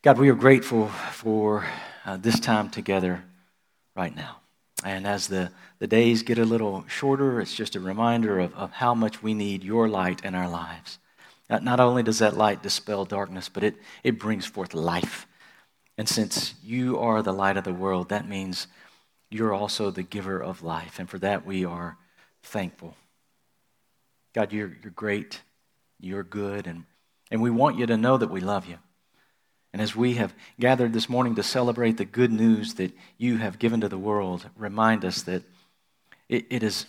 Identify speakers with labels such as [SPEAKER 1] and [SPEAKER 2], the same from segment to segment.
[SPEAKER 1] God, we are grateful for uh, this time together right now. And as the, the days get a little shorter, it's just a reminder of, of how much we need your light in our lives. Not, not only does that light dispel darkness, but it, it brings forth life. And since you are the light of the world, that means you're also the giver of life. And for that, we are thankful. God, you're, you're great, you're good, and, and we want you to know that we love you. And as we have gathered this morning to celebrate the good news that you have given to the world, remind us that it, it is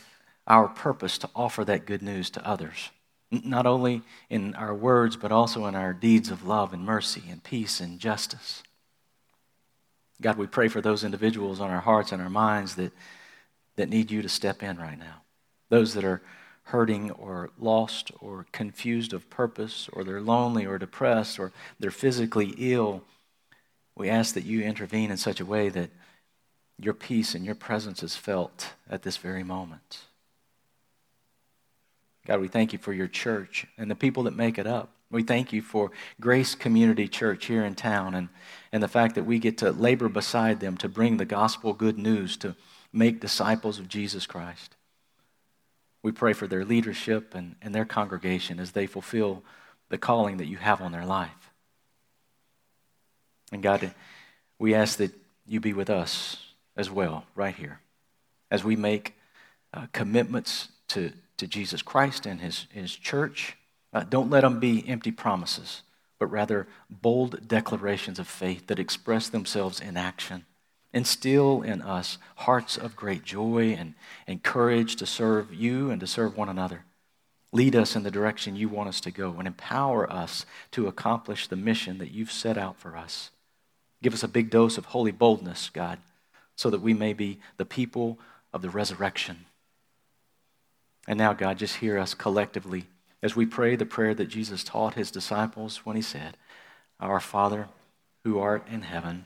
[SPEAKER 1] our purpose to offer that good news to others, not only in our words, but also in our deeds of love and mercy and peace and justice. God, we pray for those individuals on our hearts and our minds that, that need you to step in right now. Those that are hurting or lost or confused of purpose or they're lonely or depressed or they're physically ill, we ask that you intervene in such a way that your peace and your presence is felt at this very moment. God, we thank you for your church and the people that make it up. We thank you for Grace Community Church here in town and, and the fact that we get to labor beside them to bring the gospel good news to make disciples of Jesus Christ. We pray for their leadership and, and their congregation as they fulfill the calling that you have on their life. And God, we ask that you be with us as well, right here, as we make uh, commitments to, to Jesus Christ and his, his church. Uh, don't let them be empty promises, but rather bold declarations of faith that express themselves in action. Instill in us hearts of great joy and, and courage to serve you and to serve one another. Lead us in the direction you want us to go and empower us to accomplish the mission that you've set out for us. Give us a big dose of holy boldness, God, so that we may be the people of the resurrection. And now, God, just hear us collectively as we pray the prayer that Jesus taught his disciples when he said, Our Father, who art in heaven,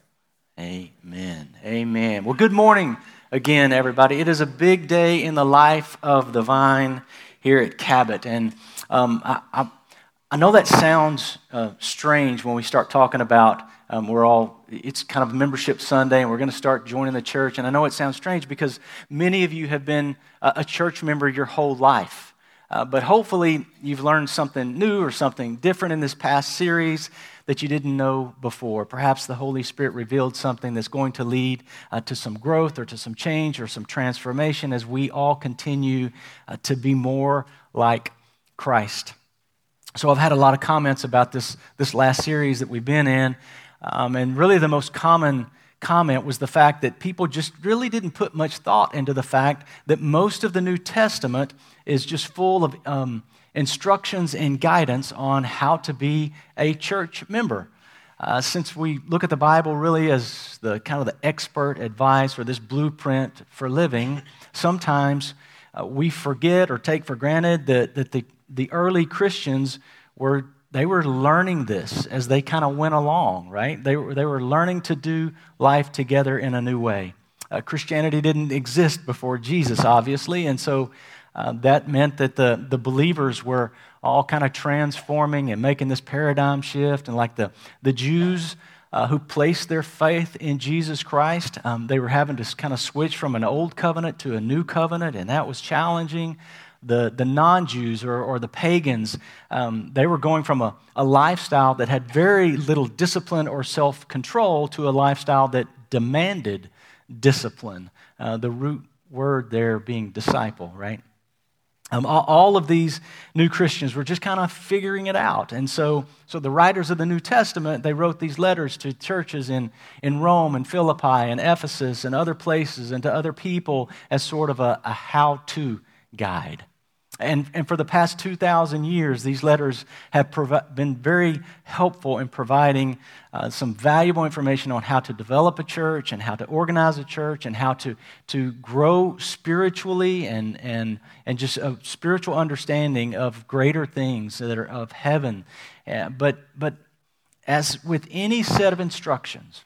[SPEAKER 1] Amen. Amen. Well, good morning again, everybody. It is a big day in the life of the vine here at Cabot. And um, I, I, I, know that sounds uh, strange when we start talking about um, we're all, it's kind of membership Sunday and we're going to start joining the church. And I know it sounds strange because many of you have been a, a church member your whole life. Uh, but hopefully, you've learned something new or something different in this past series that you didn't know before. Perhaps the Holy Spirit revealed something that's going to lead uh, to some growth or to some change or some transformation as we all continue uh, to be more like Christ. So, I've had a lot of comments about this, this last series that we've been in. Um, and really, the most common comment was the fact that people just really didn't put much thought into the fact that most of the New Testament is just full of um, instructions and guidance on how to be a church member. Uh, since we look at the Bible really as the kind of the expert advice or this blueprint for living, sometimes uh, we forget or take for granted that, that the, the early Christians were they were learning this as they kind of went along, right? They were, they were learning to do life together in a new way. Uh, Christianity didn't exist before Jesus, obviously, and so uh, that meant that the, the believers were all kind of transforming and making this paradigm shift. And like the, the Jews uh, who placed their faith in Jesus Christ, um, they were having to kind of switch from an old covenant to a new covenant, and that was challenging the, the non Jews or, or the pagans, um, they were going from a, a lifestyle that had very little discipline or self control to a lifestyle that demanded discipline. Uh, the root word there being disciple, right? Um, all, of these new Christians were just kind of figuring it out. And so, so the writers of the New Testament, they wrote these letters to churches in, in Rome and Philippi and Ephesus and other places and to other people as sort of a, a how to guide. And, and for the past 2,000 years, these letters have provi- been very helpful in providing uh, some valuable information on how to develop a church and how to organize a church and how to, to grow spiritually and, and, and just a spiritual understanding of greater things that are of heaven. Uh, but, but as with any set of instructions,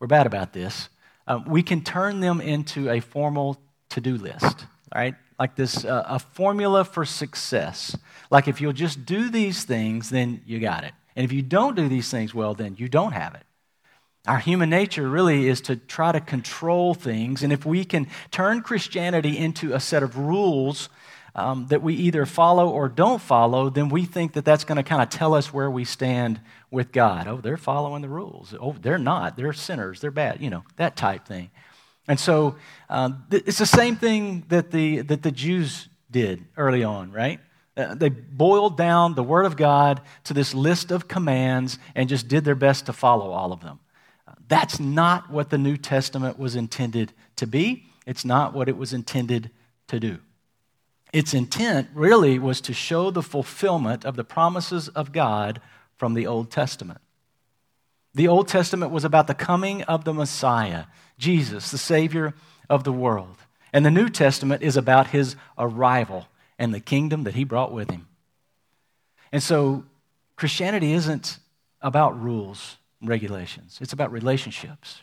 [SPEAKER 1] we're bad about this. Um, we can turn them into a formal to do list, right? Like this, uh, a formula for success. Like if you'll just do these things, then you got it. And if you don't do these things well, then you don't have it. Our human nature really is to try to control things. And if we can turn Christianity into a set of rules um, that we either follow or don't follow, then we think that that's going to kind of tell us where we stand with God. Oh, they're following the rules. Oh, they're not. They're sinners. They're bad. You know, that type thing. And so um, th- it's the same thing that the, that the Jews did early on, right? Uh, they boiled down the Word of God to this list of commands and just did their best to follow all of them. Uh, that's not what the New Testament was intended to be. It's not what it was intended to do. Its intent really was to show the fulfillment of the promises of God from the Old Testament. The Old Testament was about the coming of the Messiah, Jesus, the Savior of the world. And the New Testament is about his arrival and the kingdom that he brought with him. And so Christianity isn't about rules and regulations, it's about relationships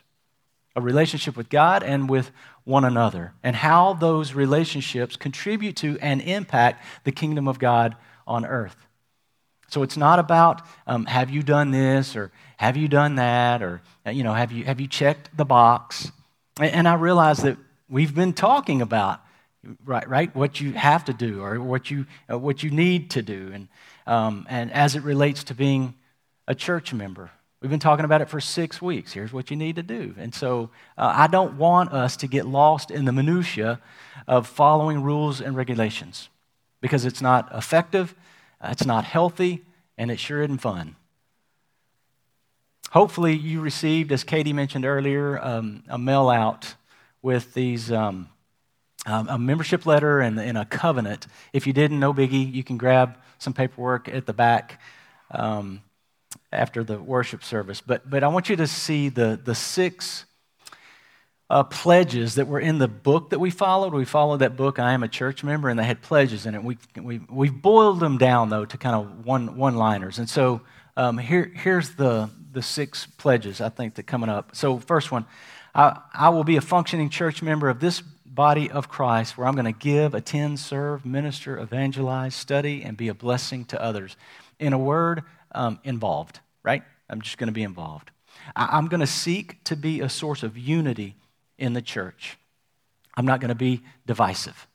[SPEAKER 1] a relationship with God and with one another, and how those relationships contribute to and impact the kingdom of God on earth. So it's not about um, have you done this or have you done that or you know have you have you checked the box. And, and I realize that we've been talking about right right what you have to do or what you uh, what you need to do, and um, and as it relates to being a church member. We've been talking about it for six weeks. Here's what you need to do. And so uh, I don't want us to get lost in the minutiae of following rules and regulations because it's not effective, uh, it's not healthy, and it sure isn't fun. Hopefully, you received, as Katie mentioned earlier, um, a mail out with these. Um, um, a membership letter and, and, a covenant. If you didn't, no biggie. You can grab some paperwork at the back. Um, after the worship service. But, but I want you to see the, the six uh, pledges that were in the book that we followed. We followed that book, I Am a Church Member, and they had pledges in it. We, we, we've boiled them down, though, to kind of one, one liners. And so um, here, here's the, the six pledges, I think, that coming up. So, first one I, I will be a functioning church member of this body of Christ where I'm going to give, attend, serve, minister, evangelize, study, and be a blessing to others. In a word, um, involved, right? I'm just going to be involved. I- I'm going to seek to be a source of unity in the church. I'm not going to be divisive.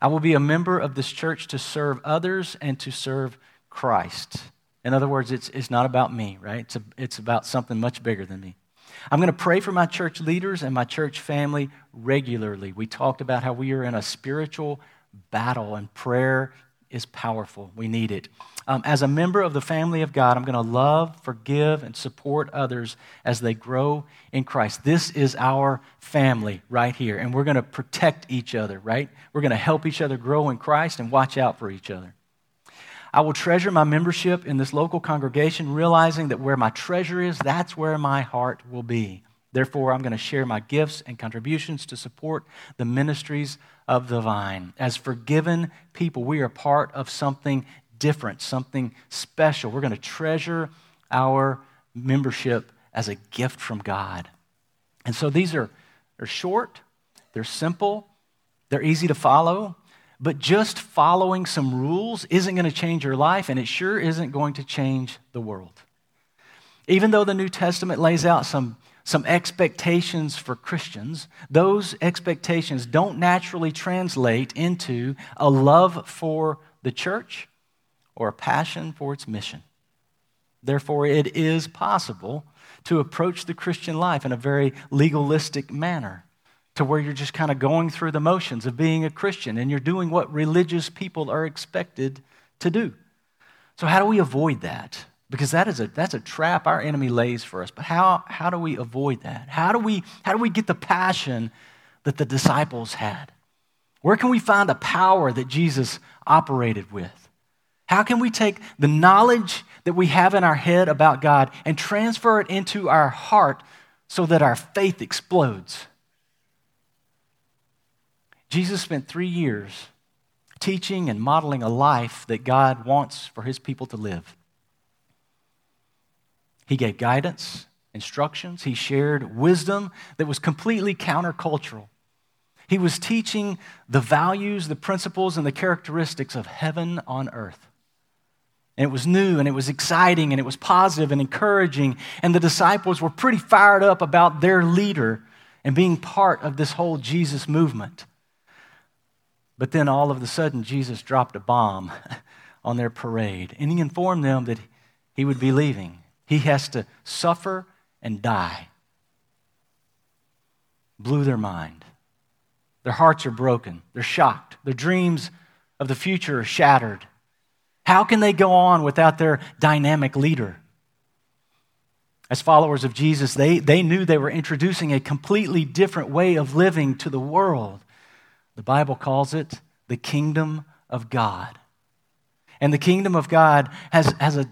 [SPEAKER 1] I will be a member of this church to serve others and to serve Christ. In other words, it's, it's not about me, right? It's, a, it's about something much bigger than me. I'm going to pray for my church leaders and my church family regularly. We talked about how we are in a spiritual battle, and prayer is powerful. We need it. Um, as a member of the family of God, I'm going to love, forgive, and support others as they grow in Christ. This is our family right here, and we're going to protect each other, right? We're going to help each other grow in Christ and watch out for each other. I will treasure my membership in this local congregation, realizing that where my treasure is, that's where my heart will be. Therefore, I'm going to share my gifts and contributions to support the ministries of the vine. As forgiven people, we are part of something different, something special. We're going to treasure our membership as a gift from God. And so these are they're short, they're simple, they're easy to follow, but just following some rules isn't going to change your life, and it sure isn't going to change the world. Even though the New Testament lays out some some expectations for Christians, those expectations don't naturally translate into a love for the church or a passion for its mission. Therefore, it is possible to approach the Christian life in a very legalistic manner, to where you're just kind of going through the motions of being a Christian and you're doing what religious people are expected to do. So, how do we avoid that? because that is a, that's a trap our enemy lays for us. But how, how do we avoid that? How do, we, how do we get the passion that the disciples had? Where can we find the power that Jesus operated with? How can we take the knowledge that we have in our head about God and transfer it into our heart so that our faith explodes? Jesus spent three years teaching and modeling a life that God wants for his people to live. He gave guidance, instructions, he shared wisdom that was completely countercultural. He was teaching the values, the principles, and the characteristics of heaven on earth. And it was new and it was exciting and it was positive and encouraging. And the disciples were pretty fired up about their leader and being part of this whole Jesus movement. But then all of a sudden, Jesus dropped a bomb on their parade and he informed them that he would be leaving. He has to suffer and die. Blew their mind. Their hearts are broken. They're shocked. Their dreams of the future are shattered. How can they go on without their dynamic leader? As followers of Jesus, they, they knew they were introducing a completely different way of living to the world. The Bible calls it the kingdom of God. And the kingdom of God has, has a,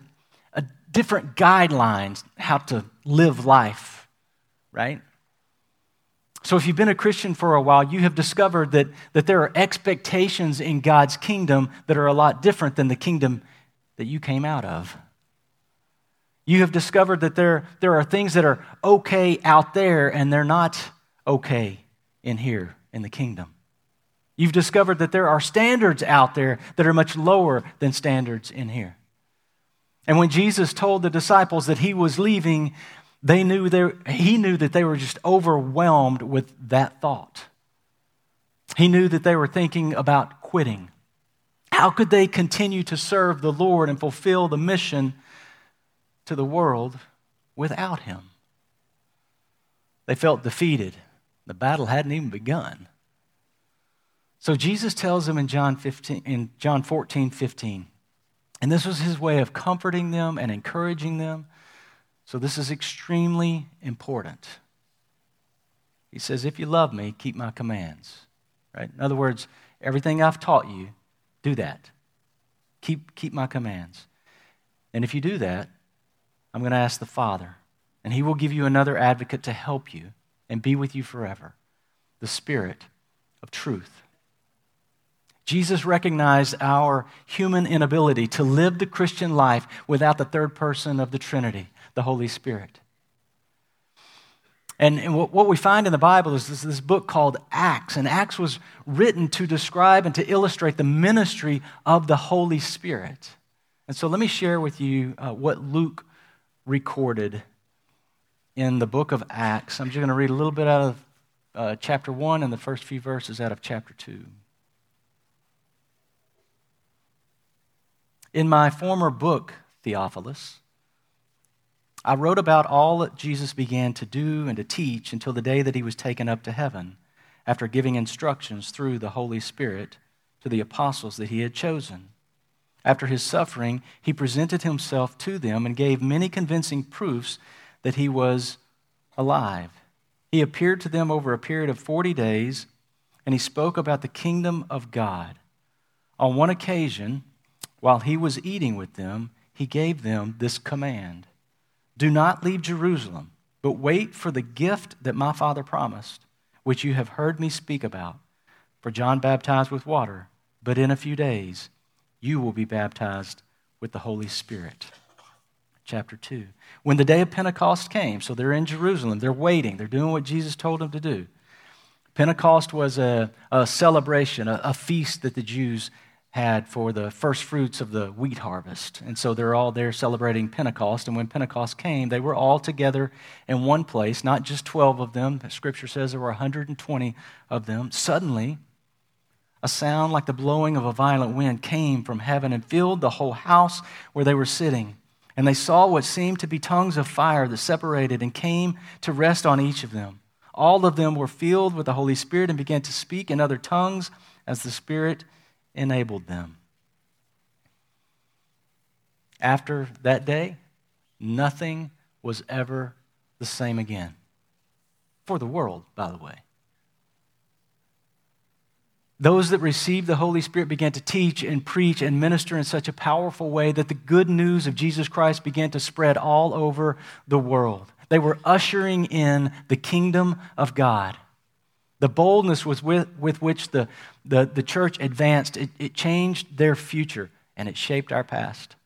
[SPEAKER 1] a different guidelines how to live life, right? So, if you've been a Christian for a while, you have discovered that, that there are expectations in God's kingdom that are a lot different than the kingdom that you came out of. You have discovered that there, there are things that are okay out there and they're not okay in here in the kingdom. You've discovered that there are standards out there that are much lower than standards in here. And when Jesus told the disciples that he was leaving, they knew he knew that they were just overwhelmed with that thought. He knew that they were thinking about quitting. How could they continue to serve the Lord and fulfill the mission to the world without him? They felt defeated. The battle hadn't even begun. So Jesus tells them in John 15 in John 14, 15. And this was his way of comforting them and encouraging them so this is extremely important. He says, If you love me, keep my commands. Right? In other words, everything I've taught you, do that. Keep, keep my commands. And if you do that, I'm going to ask the Father, and He will give you another advocate to help you and be with you forever the Spirit of truth. Jesus recognized our human inability to live the Christian life without the third person of the Trinity the Holy Spirit. And, and what we find in the Bible is this, this book called Acts. And Acts was written to describe and to illustrate the ministry of the Holy Spirit. And so let me share with you uh, what Luke recorded in the book of Acts. I'm just going to read a little bit out of uh, chapter 1 and the first few verses out of chapter 2. In my former book, Theophilus, I wrote about all that Jesus began to do and to teach until the day that he was taken up to heaven, after giving instructions through the Holy Spirit to the apostles that he had chosen. After his suffering, he presented himself to them and gave many convincing proofs that he was alive. He appeared to them over a period of 40 days, and he spoke about the kingdom of God. On one occasion, while he was eating with them, he gave them this command do not leave Jerusalem, but wait for the gift that my Father promised, which you have heard me speak about. For John baptized with water, but in a few days you will be baptized with the Holy Spirit. Chapter 2. When the day of Pentecost came, so they're in Jerusalem, they're waiting, they're doing what Jesus told them to do. Pentecost was a, a celebration, a, a feast that the Jews had for the first fruits of the wheat harvest. And so they're all there celebrating Pentecost. And when Pentecost came, they were all together in one place, not just 12 of them. Scripture says there were 120 of them. Suddenly, a sound like the blowing of a violent wind came from heaven and filled the whole house where they were sitting. And they saw what seemed to be tongues of fire that separated and came to rest on each of them. All of them were filled with the Holy Spirit and began to speak in other tongues as the Spirit enabled them. After that day, nothing was ever the same again. For the world, by the way. those that received the Holy Spirit began to teach and preach and minister in such a powerful way that the good news of Jesus Christ began to spread all over the world. They were ushering in the kingdom of God. The boldness with, with which the, the, the church advanced, it, it changed their future and it shaped our past.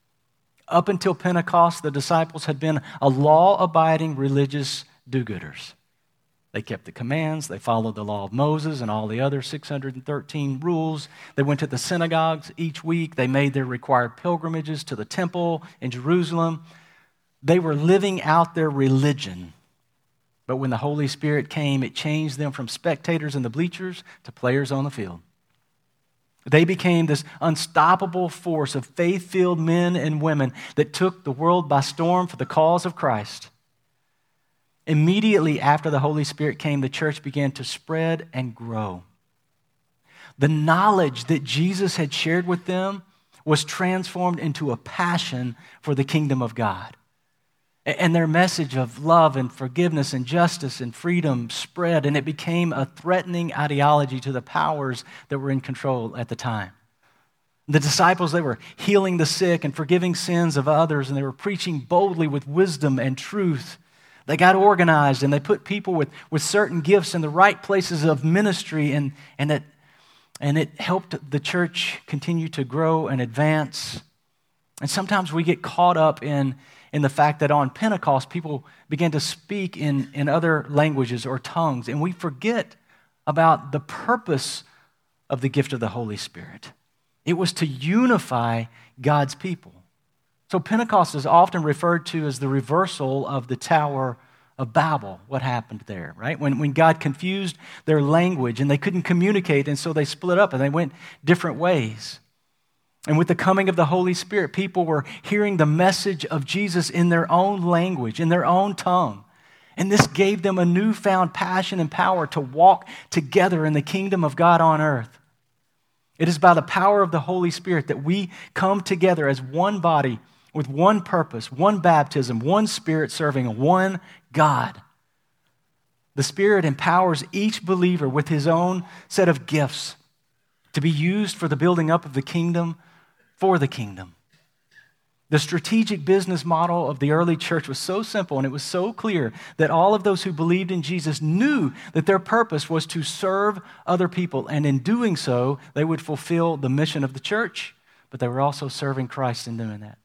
[SPEAKER 1] Up until Pentecost, the disciples had been a law abiding religious do gooders. They kept the commands, they followed the law of Moses and all the other 613 rules. They went to the synagogues each week, they made their required pilgrimages to the temple in Jerusalem. They were living out their religion. But when the Holy Spirit came, it changed them from spectators in the bleachers to players on the field. They became this unstoppable force of faith filled men and women that took the world by storm for the cause of Christ. Immediately after the Holy Spirit came, the church began to spread and grow. The knowledge that Jesus had shared with them was transformed into a passion for the kingdom of God. And their message of love and forgiveness and justice and freedom spread, and it became a threatening ideology to the powers that were in control at the time. The disciples, they were healing the sick and forgiving sins of others, and they were preaching boldly with wisdom and truth. They got organized and they put people with, with certain gifts in the right places of ministry, and, and, it, and it helped the church continue to grow and advance. And sometimes we get caught up in, in the fact that on Pentecost, people began to speak in, in other languages or tongues, and we forget about the purpose of the gift of the Holy Spirit. It was to unify God's people. So Pentecost is often referred to as the reversal of the Tower of Babel. What happened there, right? When, when God confused their language and they couldn't communicate, and so they split up and they went different ways. And with the coming of the Holy Spirit, people were hearing the message of Jesus in their own language, in their own tongue. And this gave them a newfound passion and power to walk together in the kingdom of God on earth. It is by the power of the Holy Spirit that we come together as one body with one purpose, one baptism, one spirit serving one God. The Spirit empowers each believer with his own set of gifts to be used for the building up of the kingdom for the kingdom. The strategic business model of the early church was so simple and it was so clear that all of those who believed in Jesus knew that their purpose was to serve other people. And in doing so, they would fulfill the mission of the church, but they were also serving Christ in doing that.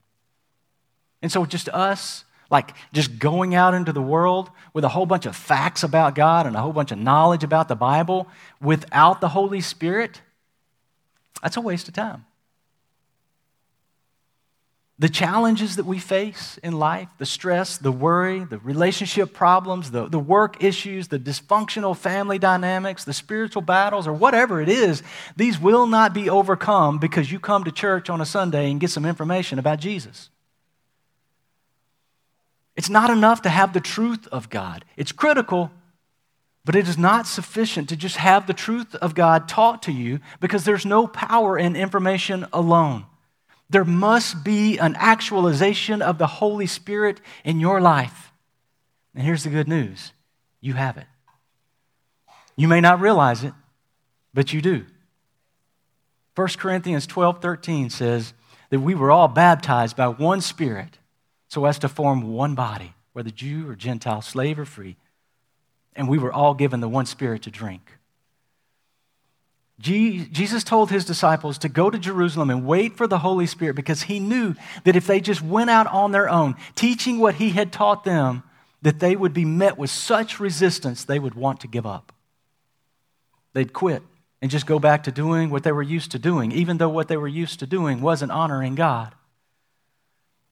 [SPEAKER 1] And so, just us, like just going out into the world with a whole bunch of facts about God and a whole bunch of knowledge about the Bible without the Holy Spirit, that's a waste of time. The challenges that we face in life, the stress, the worry, the relationship problems, the, the work issues, the dysfunctional family dynamics, the spiritual battles, or whatever it is, these will not be overcome because you come to church on a Sunday and get some information about Jesus. It's not enough to have the truth of God. It's critical, but it is not sufficient to just have the truth of God taught to you because there's no power in information alone. There must be an actualization of the Holy Spirit in your life. And here's the good news you have it. You may not realize it, but you do. 1 Corinthians 12 13 says that we were all baptized by one Spirit so as to form one body, whether Jew or Gentile, slave or free. And we were all given the one spirit to drink. Jesus told his disciples to go to Jerusalem and wait for the Holy Spirit because he knew that if they just went out on their own, teaching what he had taught them, that they would be met with such resistance they would want to give up. They'd quit and just go back to doing what they were used to doing, even though what they were used to doing wasn't honoring God.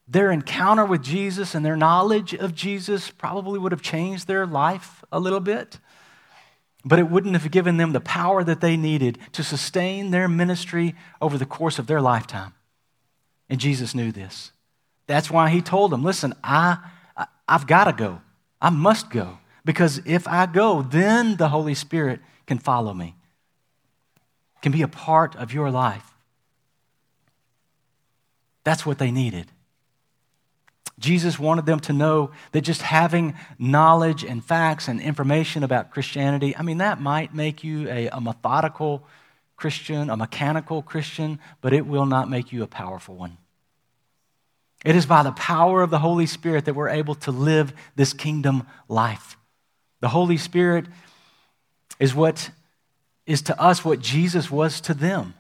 [SPEAKER 1] Their encounter with Jesus and their knowledge of Jesus probably would have changed their life a little bit, but it wouldn't have given them the power that they needed to sustain their ministry over the course of their lifetime. And Jesus knew this. That's why he told them, listen, I, I've got to go. I must go. Because if I go, then the Holy Spirit can follow me, can be a part of your life. That's what they needed. Jesus wanted them to know that just having knowledge and facts and information about Christianity, I mean, that might make you a, a methodical Christian, a mechanical Christian, but it will not make you a powerful one. It is by the power of the Holy Spirit that we're able to live this kingdom life. The Holy Spirit is what is to us what Jesus was to them.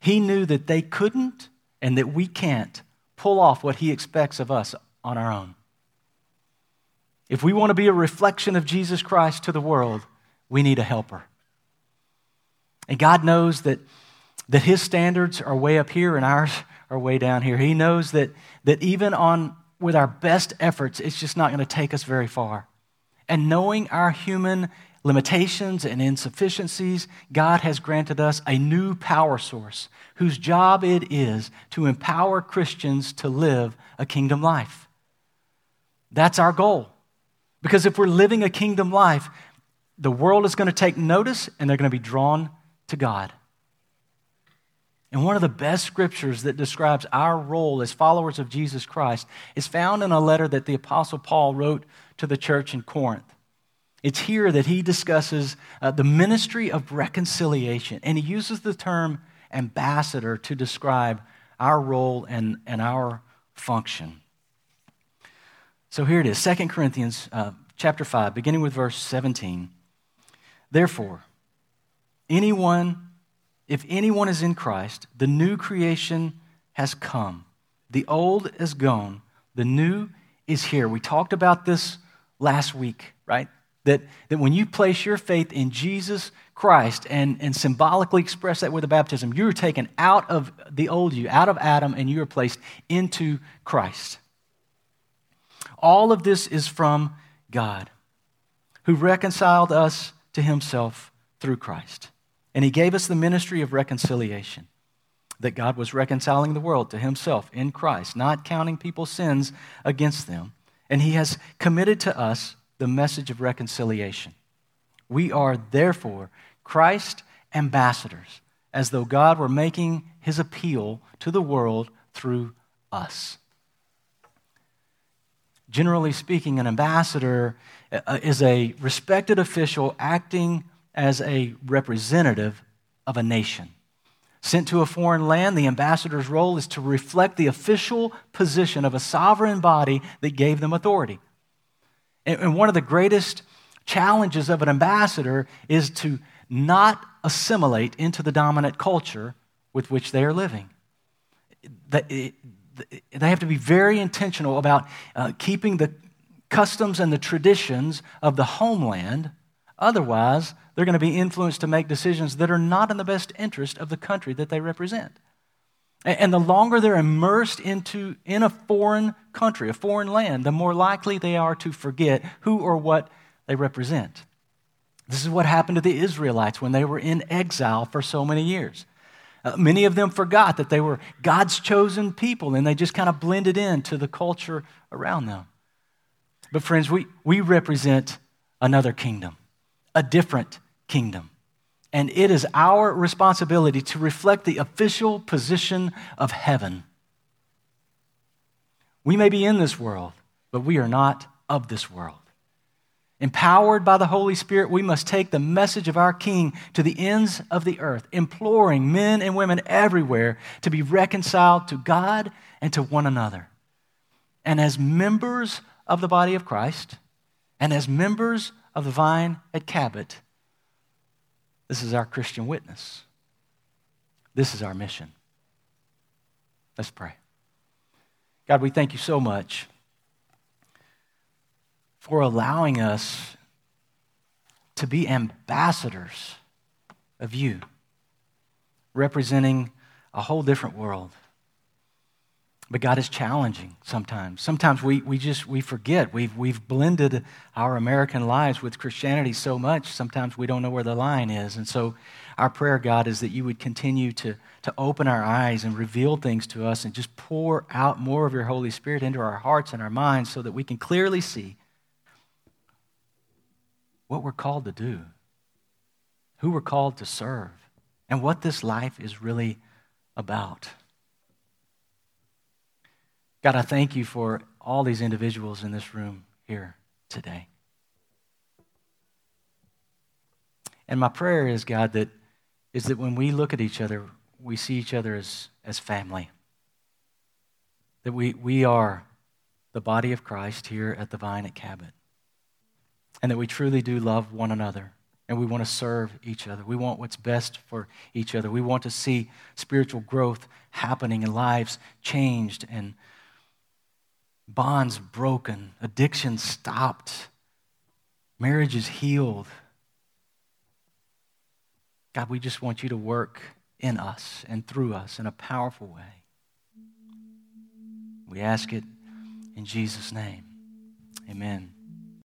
[SPEAKER 1] He knew that they couldn't and that we can't pull off what he expects of us on our own. If we want to be a reflection of Jesus Christ to the world, we need a helper. And God knows that, that his standards are way up here and ours are way down here. He knows that, that even on with our best efforts, it's just not going to take us very far. And knowing our human limitations and insufficiencies, God has granted us a new power source whose job it is to empower Christians to live a kingdom life. That's our goal. Because if we're living a kingdom life, the world is going to take notice and they're going to be drawn to God. And one of the best scriptures that describes our role as followers of Jesus Christ is found in a letter that the Apostle Paul wrote to the church in Corinth. It's here that he discusses uh, the ministry of reconciliation, and he uses the term ambassador to describe our role and, and our function. So here it is 2 Corinthians uh, chapter 5, beginning with verse 17. Therefore, anyone if anyone is in Christ, the new creation has come. The old is gone, the new is here. We talked about this last week, right? That, that when you place your faith in Jesus Christ and, and symbolically express that with a baptism, you're taken out of the old you, out of Adam, and you are placed into Christ. All of this is from God, who reconciled us to himself through Christ and he gave us the ministry of reconciliation that God was reconciling the world to himself in Christ, not counting people's sins against them. And he has committed to us the message of reconciliation. We are therefore Christ ambassadors, as though God were making his appeal to the world through us. Generally speaking, an ambassador uh, is a respected official acting as a representative of a nation. Sent to a foreign land, the ambassador's role is to reflect the official position of a sovereign body that gave them authority. And one of the greatest challenges of an ambassador is to not assimilate into the dominant culture with which they are living. They have to be very intentional about uh, keeping the customs and the traditions of the homeland. Otherwise, they're going to be influenced to make decisions that are not in the best interest of the country that they represent. And the longer they're immersed into in a foreign country, a foreign land, the more likely they are to forget who or what they represent. This is what happened to the Israelites when they were in exile for so many years. Uh, many of them forgot that they were God's chosen people and they just kind of blended into the culture around them. But, friends, we, we represent another kingdom, a different kingdom. And it is our responsibility to reflect the official position of heaven. We may be in this world, but we are not of this world. Empowered by the Holy Spirit, we must take the message of our King to the ends of the earth, imploring men and women everywhere to be reconciled to God and to one another. And as members of the body of Christ, and as members of the vine at Cabot, this is our Christian witness. This is our mission. Let's pray. God, we thank you so much for allowing us to be ambassadors of you, representing a whole different world. But God is challenging sometimes. Sometimes we, we just we forget. We've, we've blended our American lives with Christianity so much, sometimes we don't know where the line is. And so our prayer, God, is that you would continue to, to open our eyes and reveal things to us and just pour out more of your Holy Spirit into our hearts and our minds so that we can clearly see what we're called to do, who we're called to serve, and what this life is really about. God, I thank you for all these individuals in this room here today. And my prayer is, God, that is that when we look at each other, we see each other as, as family. That we, we are the body of Christ here at the Vine at Cabot. And that we truly do love one another. And we want to serve each other. We want what's best for each other. We want to see spiritual growth happening and lives changed and bonds broken, addictions stopped, marriages healed. God, we just want you to work in us and through us in a powerful way. We ask it in Jesus' name. Amen.